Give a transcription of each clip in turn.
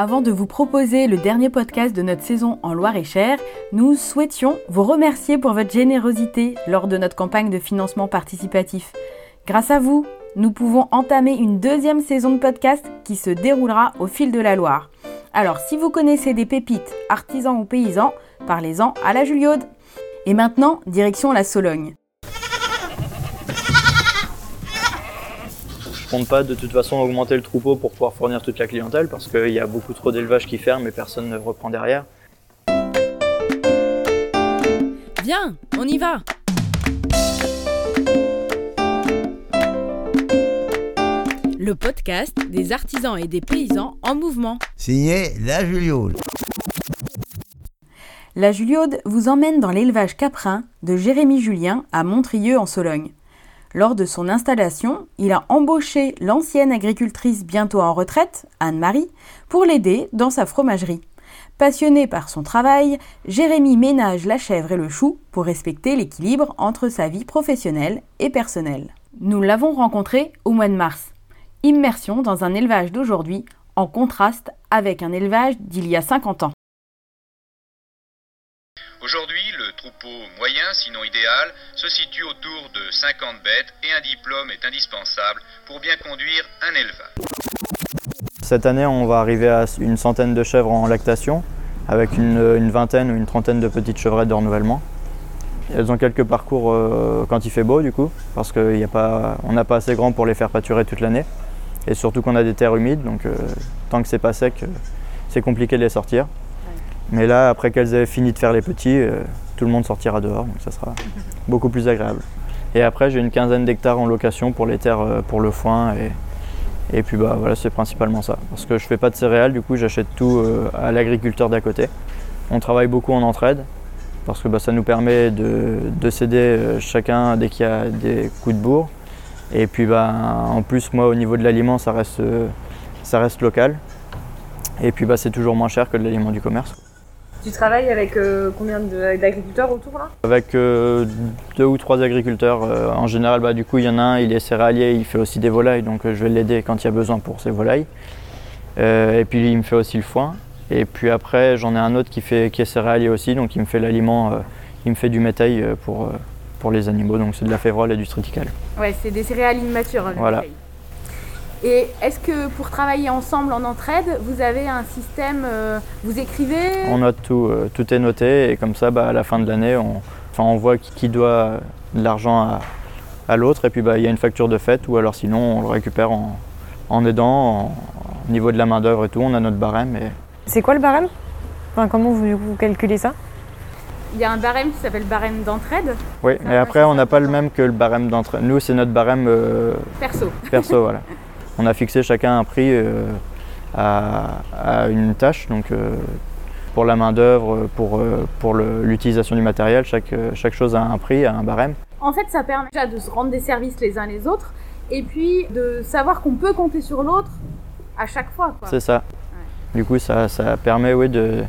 Avant de vous proposer le dernier podcast de notre saison en Loire-et-Cher, nous souhaitions vous remercier pour votre générosité lors de notre campagne de financement participatif. Grâce à vous, nous pouvons entamer une deuxième saison de podcast qui se déroulera au fil de la Loire. Alors si vous connaissez des pépites, artisans ou paysans, parlez-en à la Juliaude. Et maintenant, direction la Sologne. Compte pas de toute façon augmenter le troupeau pour pouvoir fournir toute la clientèle parce qu'il y a beaucoup trop d'élevages qui ferment et personne ne reprend derrière. Viens, on y va Le podcast des artisans et des paysans en mouvement. Signé La Juliaude. La Juliaude vous emmène dans l'élevage caprin de Jérémy Julien à Montrieux en Sologne. Lors de son installation, il a embauché l'ancienne agricultrice bientôt en retraite, Anne-Marie, pour l'aider dans sa fromagerie. Passionné par son travail, Jérémy ménage la chèvre et le chou pour respecter l'équilibre entre sa vie professionnelle et personnelle. Nous l'avons rencontré au mois de mars. Immersion dans un élevage d'aujourd'hui en contraste avec un élevage d'il y a 50 ans. Aujourd'hui, le troupeau moyen, sinon idéal, se situe autour de 50 bêtes et un diplôme est indispensable pour bien conduire un élevage. Cette année, on va arriver à une centaine de chèvres en lactation, avec une, une vingtaine ou une trentaine de petites chevrettes de renouvellement. Elles ont quelques parcours euh, quand il fait beau, du coup, parce qu'on n'a pas assez grand pour les faire pâturer toute l'année. Et surtout qu'on a des terres humides, donc euh, tant que c'est pas sec, euh, c'est compliqué de les sortir. Mais là, après qu'elles aient fini de faire les petits, euh, tout le monde sortira dehors, donc ça sera beaucoup plus agréable. Et après, j'ai une quinzaine d'hectares en location pour les terres, euh, pour le foin. Et, puis bah, voilà, c'est principalement ça. Parce que je fais pas de céréales, du coup, j'achète tout euh, à l'agriculteur d'à côté. On travaille beaucoup en entraide, parce que bah, ça nous permet de, de s'aider euh, chacun dès qu'il y a des coups de bourre. Et puis bah, en plus, moi, au niveau de l'aliment, ça reste, ça reste local. Et puis bah, c'est toujours moins cher que de l'aliment du commerce. Tu travailles avec euh, combien d'agriculteurs autour là? Avec euh, deux ou trois agriculteurs, euh, en général, bah, du coup, il y en a un, il est céréalier, il fait aussi des volailles, donc je vais l'aider quand il y a besoin pour ses volailles. Et puis, il me fait aussi le foin. Et puis après, j'en ai un autre qui, fait, qui est céréalier aussi, donc il me fait l'aliment, il me fait du métail pour, pour les animaux, donc c'est de la févrole et du triticale. Ouais, c'est des céréales immatures. le Voilà. Et est-ce que pour travailler ensemble en entraide, vous avez un système, euh, vous écrivez? On note tout, euh, tout est noté, et comme ça, bah, à la fin de l'année, on, enfin, on voit qui, doit de l'argent à, à l'autre, et puis bah, il y a une facture de fête, ou alors sinon, on le récupère en, en aidant, au niveau de la main-d'œuvre et tout, on a notre barème. Et... C'est quoi le barème? Enfin, comment vous, vous calculez ça? Il y a un barème qui s'appelle barème d'entraide, Oui, va, après, on n'a pas le même que le barème d'entrée. Nous, c'est notre barème euh, perso. perso, voilà. On a fixé chacun un prix euh, à, à une tâche, donc euh, pour la main-d'œuvre, pour, euh, pour l'utilisation du matériel, chaque, chaque chose a un prix, a un barème. En fait, ça permet déjà de se rendre des services les uns les autres, et puis de savoir qu'on peut compter sur l'autre à chaque fois. C'est ça. Du coup, ça, ça permet oui, de,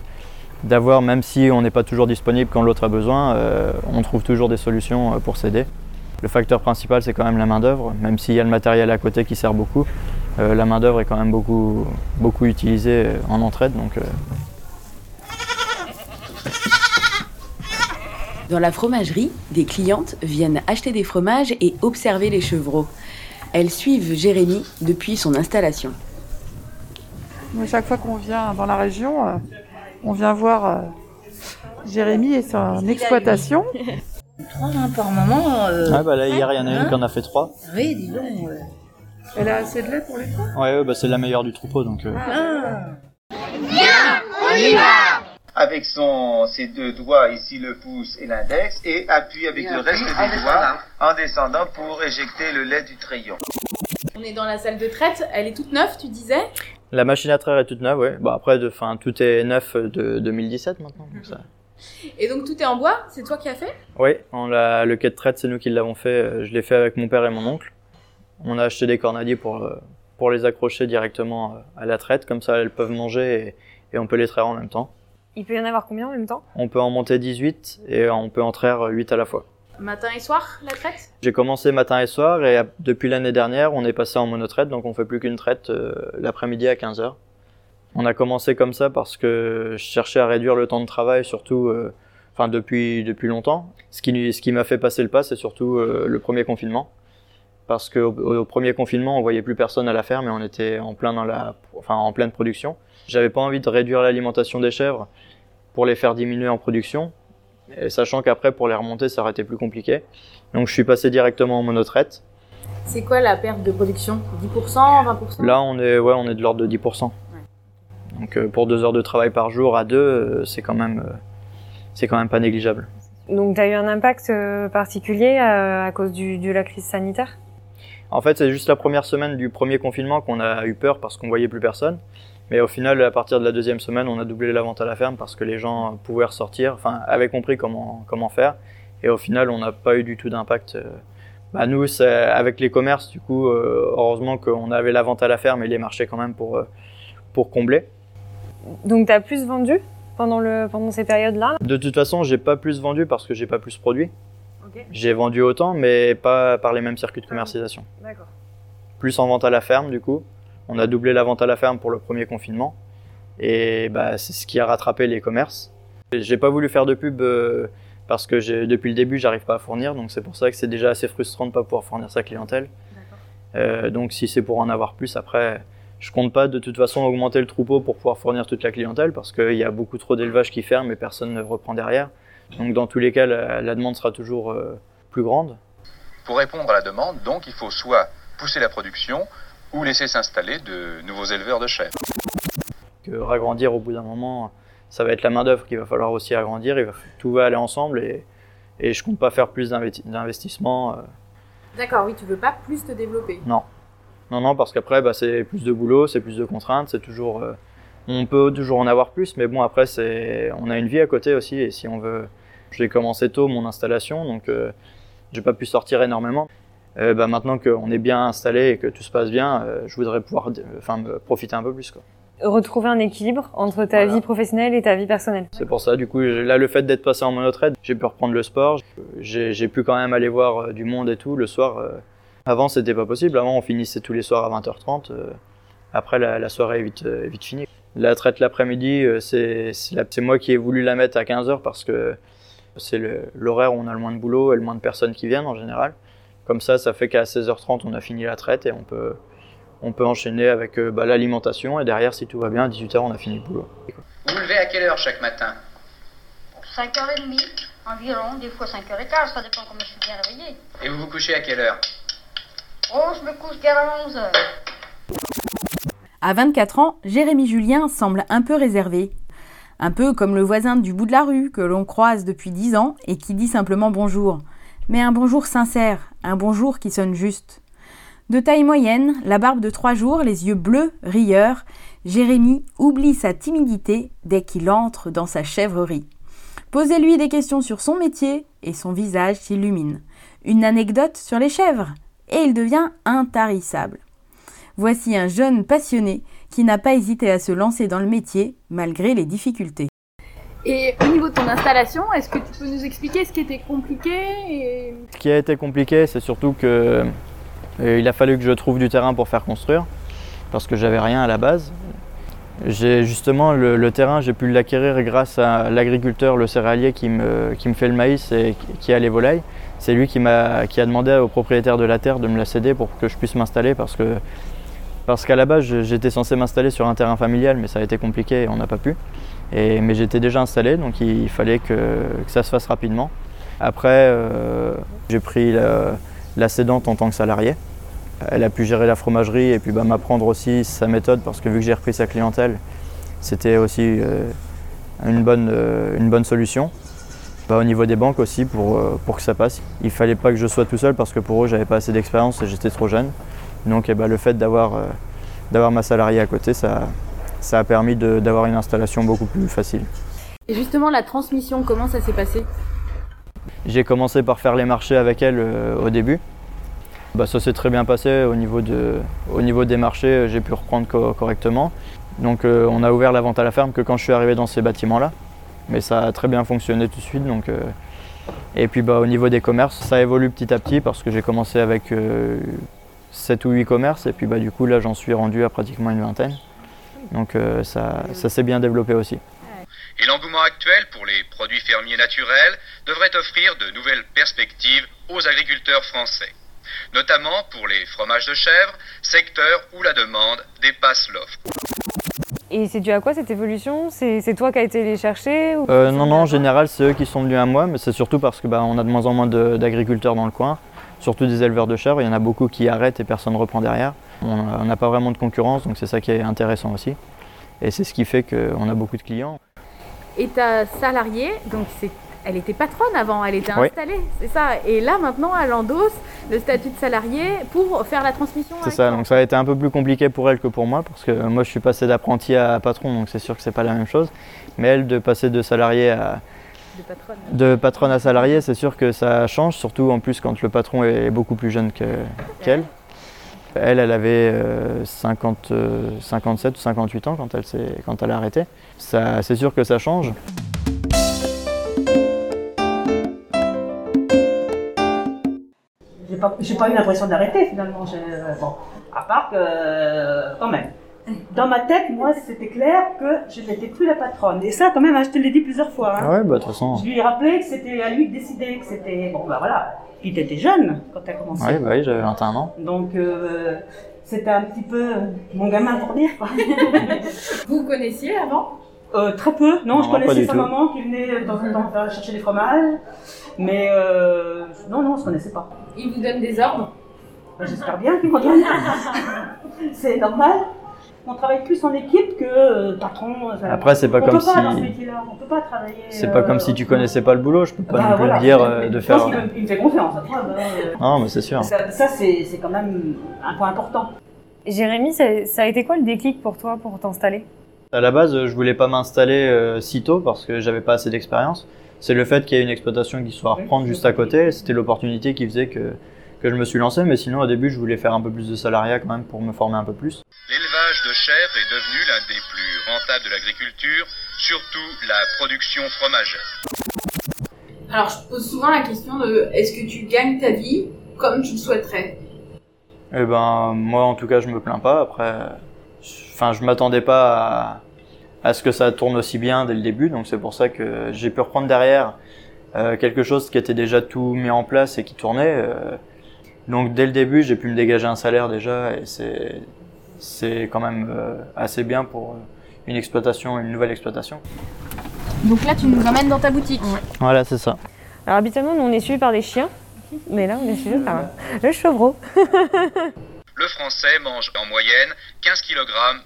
d'avoir, même si on n'est pas toujours disponible quand l'autre a besoin, euh, on trouve toujours des solutions pour s'aider. Le facteur principal, c'est quand même la main-d'œuvre, même s'il y a le matériel à côté qui sert beaucoup. euh, la main-d'œuvre est quand même beaucoup, beaucoup utilisée euh, en entraide. Donc, euh, Dans la fromagerie, des clientes viennent acheter des fromages et observer les chevreaux. Elles suivent Jérémy depuis son installation. Chaque fois qu'on vient dans la région, on vient voir Jérémy et son exploitation. Trois hein, par moment. euh, ah, bah là, hier, il y en a une Hein qui en a fait trois. Oui, dis donc. euh. Elle a assez de lait pour les trois? Ouais, ouais, bah, c'est la meilleure du troupeau. Donc, euh, Ah. Avec son, ses deux doigts, ici le pouce et l'index, et appuie avec le reste des doigts en descendant pour éjecter le lait du crayon. On est dans la salle de traite, elle est toute neuve, tu disais? La machine à traire est toute neuve, ouais. Bon, après, de, fin, tout est neuf de 2017 maintenant. donc ça- Et donc tout est en bois, c'est toi qui as fait? Oui, on le quai de traite, c'est nous qui l'avons fait. euh, Je l'ai fait avec mon père et mon oncle. On a acheté des cornadiers pour, euh, pour les accrocher directement euh, à la traite, comme ça elles peuvent manger et, et on peut les traire en même temps. Il peut y en avoir combien en même temps? On peut en monter 18 et on peut en traire 8 à la fois. Matin et soir, la traite? J'ai commencé matin et soir et depuis l'année dernière, on est passé en monotraite, donc on fait plus qu'une traite euh, l'après-midi à 15h. On a commencé comme ça parce que je cherchais à réduire le temps de travail, surtout euh, enfin depuis, depuis longtemps. Ce qui, ce qui m'a fait passer le pas, c'est surtout euh, le premier confinement. Parce qu'au au premier confinement, on voyait plus personne à la ferme et on était en, plein dans la, enfin, en pleine production. J'avais pas envie de réduire l'alimentation des chèvres pour les faire diminuer en production, et sachant qu'après, pour les remonter, ça aurait été plus compliqué. Donc je suis passé directement en monotraite. C'est quoi la perte de production? 10%, 20% Là, on est, ouais, on est de l'ordre de 10%. Donc euh, pour deux heures de travail par jour à deux, euh, c'est quand même, euh, c'est quand même pas négligeable. Donc tu as eu un impact particulier à cause du, de la crise sanitaire? En fait, c'est juste la première semaine du premier confinement qu'on a eu peur parce qu'on voyait plus personne. Mais au final, à partir de la deuxième semaine, on a doublé la vente à la ferme parce que les gens pouvaient ressortir, enfin, avaient compris comment, comment faire. Et au final, on n'a pas eu du tout d'impact. Bah, nous, avec les commerces, du coup, heureusement qu'on avait la vente à la ferme et les marchés quand même pour, pour combler. Donc tu as plus vendu pendant, le, pendant ces périodes-là De toute façon, j'ai pas plus vendu parce que j'ai pas plus produit. J'ai vendu autant, mais pas par les mêmes circuits de commercialisation. d'accord. Plus en vente à la ferme, du coup. On a doublé la vente à la ferme pour le premier confinement. Et bah, c'est ce qui a rattrapé les commerces. J'ai pas voulu faire de pub euh, parce que depuis le début, j'arrive pas à fournir. Donc c'est pour ça que c'est déjà assez frustrant de pas pouvoir fournir sa clientèle. Euh, donc si c'est pour en avoir plus, après, je compte pas de toute façon augmenter le troupeau pour pouvoir fournir toute la clientèle parce qu'il y a beaucoup trop d'élevages qui ferment et personne ne reprend derrière. Donc dans tous les cas, la, la demande sera toujours euh, plus grande. Pour répondre à la demande, donc, il faut soit pousser la production ou laisser s'installer de nouveaux éleveurs de chèvres. que agrandir au bout d'un moment, ça va être la main d'œuvre qu'il va falloir aussi agrandir. Il va, tout va aller ensemble et, et je compte pas faire plus d'investi- d'investissement. euh, D'accord, oui, tu veux pas plus te développer. non, non, non, parce qu'après bah, c'est plus de boulot, c'est plus de contraintes, c'est toujours, euh, on peut toujours en avoir plus, mais bon après c'est, on a une vie à côté aussi et si on veut, j'ai commencé tôt mon installation, donc euh, j'ai pas pu sortir énormément. Euh, bah, maintenant qu'on est bien installé et que tout se passe bien, euh, je voudrais pouvoir, enfin, me profiter un peu plus quoi. Retrouver un équilibre entre ta Voilà. vie professionnelle et ta vie personnelle. C'est pour ça, du coup, là, le fait d'être passé en monotraite, j'ai pu reprendre le sport. J'ai pu quand même aller voir du monde et tout le soir. Avant, c'était pas possible. Avant, on finissait tous les soirs à 20h30. euh. Après, la, la soirée est vite, euh, vite finie. La traite l'après-midi, euh, c'est moi qui ai voulu la mettre à 15h parce que c'est l'horaire où on a le moins de boulot et le moins de personnes qui viennent en général. Comme ça, ça fait qu'à 16h30, on a fini la traite et on peut, on peut enchaîner avec euh, bah, l'alimentation. Et derrière, si tout va bien, à 18h, on a fini le boulot. Vous vous levez à quelle heure chaque matin? 5h30 environ, des fois 5h15, ça dépend comment je suis bien réveillée. Et vous vous couchez à quelle heure? Oh, je me couche vers 11h. À 24 ans, Jérémy Julien semble un peu réservé. Un peu comme le voisin du bout de la rue que l'on croise depuis 10 ans et qui dit simplement bonjour. Mais un bonjour sincère, un bonjour qui sonne juste. De taille moyenne, la barbe de trois jours, les yeux bleus, rieurs, Jérémy oublie sa timidité dès qu'il entre dans sa chèvrerie. Posez-lui des questions sur son métier et son visage s'illumine. Une anecdote sur les chèvres? Et il devient intarissable. Voici un jeune passionné qui n'a pas hésité à se lancer dans le métier malgré les difficultés. Et au niveau de ton installation, est-ce que tu peux nous expliquer ce qui était compliqué et... Ce qui a été compliqué, c'est surtout que euh, il a fallu que je trouve du terrain pour faire construire, parce que j'avais rien à la base. J'ai justement le, le terrain, j'ai pu l'acquérir grâce à l'agriculteur, le céréalier qui me, qui me fait le maïs et qui a les volailles. C'est lui qui, a demandé au propriétaire de la terre de me la céder pour que je puisse m'installer parce que parce qu'à la base j'étais censé m'installer sur un terrain familial mais ça a été compliqué et on n'a pas pu. Et, mais j'étais déjà installé donc il fallait que, ça se fasse rapidement. Après euh, j'ai pris la, la cédante en tant que salarié. Elle a pu gérer la fromagerie et puis bah, m'apprendre aussi sa méthode parce que vu que j'ai repris sa clientèle, c'était aussi euh, euh, une bonne solution. Bah, au niveau des banques aussi pour, euh, pour que ça passe. Il fallait pas que je sois tout seul parce que pour eux j'avais pas assez d'expérience et j'étais trop jeune. Donc eh bah, le fait d'avoir euh, d'avoir ma salariée à côté, ça, ça a permis de- d'avoir une installation beaucoup plus facile. Et justement, la transmission, comment ça s'est passé? J'ai commencé par faire les marchés avec elle euh, au début. Bah, ça s'est très bien passé au niveau, de, au niveau des marchés, j'ai pu reprendre co- correctement. Donc euh, on a ouvert la vente à la ferme que quand je suis arrivé dans ces bâtiments-là. Mais ça a très bien fonctionné tout de suite. Donc, euh, Et puis bah, au niveau des commerces, ça évolue petit à petit parce que j'ai commencé avec euh, 7 ou 8 commerces et puis bah, du coup là j'en suis rendu à pratiquement une vingtaine. Donc euh, ça, ça s'est bien développé aussi. Et l'engouement actuel pour les produits fermiers naturels devrait offrir de nouvelles perspectives aux agriculteurs français, notamment pour les fromages de chèvre, secteur où la demande dépasse l'offre. Et c'est dû à quoi cette évolution? C'est toi qui as été les chercher ou... Euh, non, non, en général, c'est eux qui sont venus à moi, mais c'est surtout parce que bah, on a de moins en moins d'agriculteurs dans le coin, surtout des éleveurs de chèvres. Il y en a beaucoup qui arrêtent et personne ne reprend derrière. On on n'a pas vraiment de concurrence, donc c'est ça qui est intéressant aussi. Et c'est ce qui fait qu'on a beaucoup de clients. Et ta salariée, donc c'est, elle était patronne avant, elle était Oui. installée, c'est ça. Et là maintenant, elle endosse le statut de salarié pour faire la transmission. C'est ça, donc ça a été un peu plus compliqué pour elle que pour moi, parce que moi je suis passé d'apprenti à patron, donc c'est sûr que c'est pas la même chose. Mais elle, de passer de salarié à, De patronne. de patronne à salarié, c'est sûr que ça change, surtout en plus quand le patron est beaucoup plus jeune que- qu'elle. Elle, elle avait euh, 50, euh, 57 ou 58 ans quand elle, s'est- quand elle a arrêté. Ça- C'est sûr que ça change. Pas, j'ai pas eu l'impression d'arrêter finalement. J'ai- euh, bon, à part que, euh, quand même. Dans ma tête, moi, c'était clair que je n'étais plus la patronne. Et ça, quand même, hein, je te l'ai dit plusieurs fois. hein. Ah ouais, bah de toute façon. Je lui ai rappelé que c'était à lui de décider, que c'était. Bon, bah voilà. Puis t'étais jeune quand t'as commencé. Ouais, bah oui, j'avais 21 ans. Donc, euh, c'était un petit peu mon gamin pour dire. quoi. Vous connaissiez avant? Euh, très peu. Non, Non, je connaissais sa tout. maman qui venait de temps en temps faire chercher des fromages. Mais euh, non, non, on se connaissait pas. Il vous donne des ordres Ben, J'espère bien qu'il m'en donne. c'est normal. On travaille plus en équipe que euh, patron. ça- Après, c'est pas on comme peut pas si- dans ce. On peut pas travailler. C'est pas euh, comme si tu connaissais pas le boulot, je peux pas bah, non plus voilà. te dire euh, de faire. me- il me fait confiance. à toi, ben, euh, Non, mais c'est sûr. Ça, c'est quand même un point important. Jérémy, ça, ça a été quoi le déclic pour toi pour t'installer? À la base, je voulais pas m'installer euh, si tôt parce que j'avais pas assez d'expérience. C'est le fait qu'il y ait une exploitation qui soit à reprendre juste à côté. C'était l'opportunité qui faisait que, que je me suis lancé. Mais sinon, au début, je voulais faire un peu plus de salariat quand même pour me former un peu plus. L'élevage de chèvres est devenu l'un des plus rentables de l'agriculture, surtout la production fromagère. Alors, je pose souvent la question de est-ce que tu gagnes ta vie comme tu le souhaiterais? Eh ben, moi, en tout cas, je me plains pas. Après, enfin, je m'attendais pas à, à ce que ça tourne aussi bien dès le début. Donc, c'est pour ça que j'ai pu reprendre derrière euh, quelque chose qui était déjà tout mis en place et qui tournait. euh. donc, dès le début, j'ai pu me dégager un salaire déjà et c'est c'est quand même euh, assez bien pour une exploitation, une nouvelle exploitation. Donc là, tu nous emmènes dans ta boutique. Voilà, c'est ça. Alors habituellement, nous on est suivis par des chiens, mais là on est suivis par le chevreau. Le français mange en moyenne 15 kg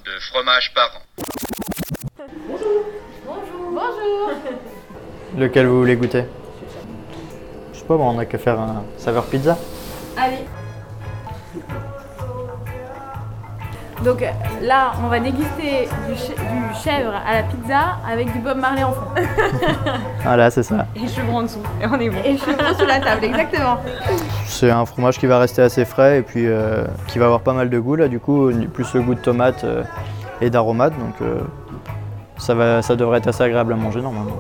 de fromage par an. Bonjour Lequel vous voulez goûter? Je sais pas, bon, on a qu'à faire un saveur pizza. Allez Donc là, on va déguster du, ch- du chèvre à la pizza avec du Bob Marley en fond. Voilà, c'est ça. Et chevreau en dessous. Et on est bon. Et chevreau sur la table, exactement. C'est un fromage qui va rester assez frais et puis euh, qui va avoir pas mal de goût là, du coup, plus le goût de tomate euh, et d'aromate, donc euh, ça, va, ça devrait être assez agréable à manger normalement.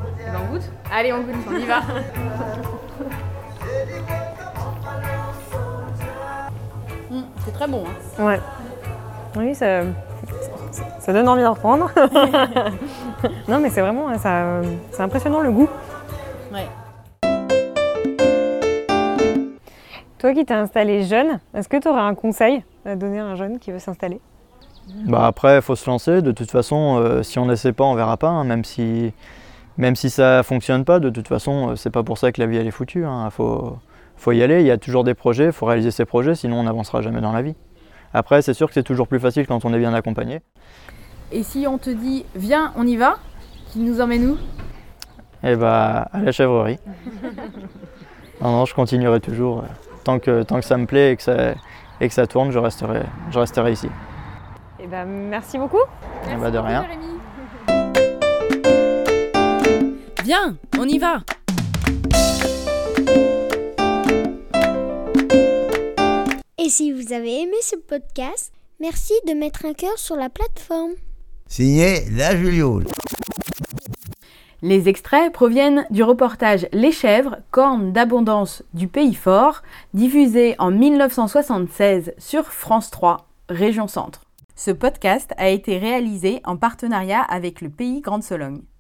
On goûte Allez, on goûte, on y va. Mmh, c'est très bon. Hein. Ouais. Oui, ça, ça donne envie d'en reprendre. non, mais c'est vraiment, ça, c'est impressionnant le goût. Ouais. Toi qui t'es installé jeune, est-ce que tu aurais un conseil à donner à un jeune qui veut s'installer? Bah après, il faut se lancer. De toute façon, euh, si on n'essaie pas, on verra pas. hein. Même si, même si ça fonctionne pas, de toute façon, euh, c'est pas pour ça que la vie elle est foutue. Il faut, faut y aller. Il y a toujours des projets. Il faut réaliser ses projets, sinon on n'avancera jamais dans la vie. Après, c'est sûr que c'est toujours plus facile quand on est bien accompagné. Et si on te dit, viens, on y va, tu nous emmènes où? Et bah à la chèvrerie. non, non, je continuerai toujours. Tant que, tant que ça me plaît et que ça, et que ça tourne, je resterai, je resterai ici. Eh ben, merci beaucoup. Eh bah, de rien. Viens, on y va Et si vous avez aimé ce podcast, merci de mettre un cœur sur la plateforme. Signé La Juliole. Les extraits proviennent du reportage Les chèvres, cornes d'abondance du pays fort, diffusé en 1976 sur France 3, Région Centre. Ce podcast a été réalisé en partenariat avec le pays Grande Sologne.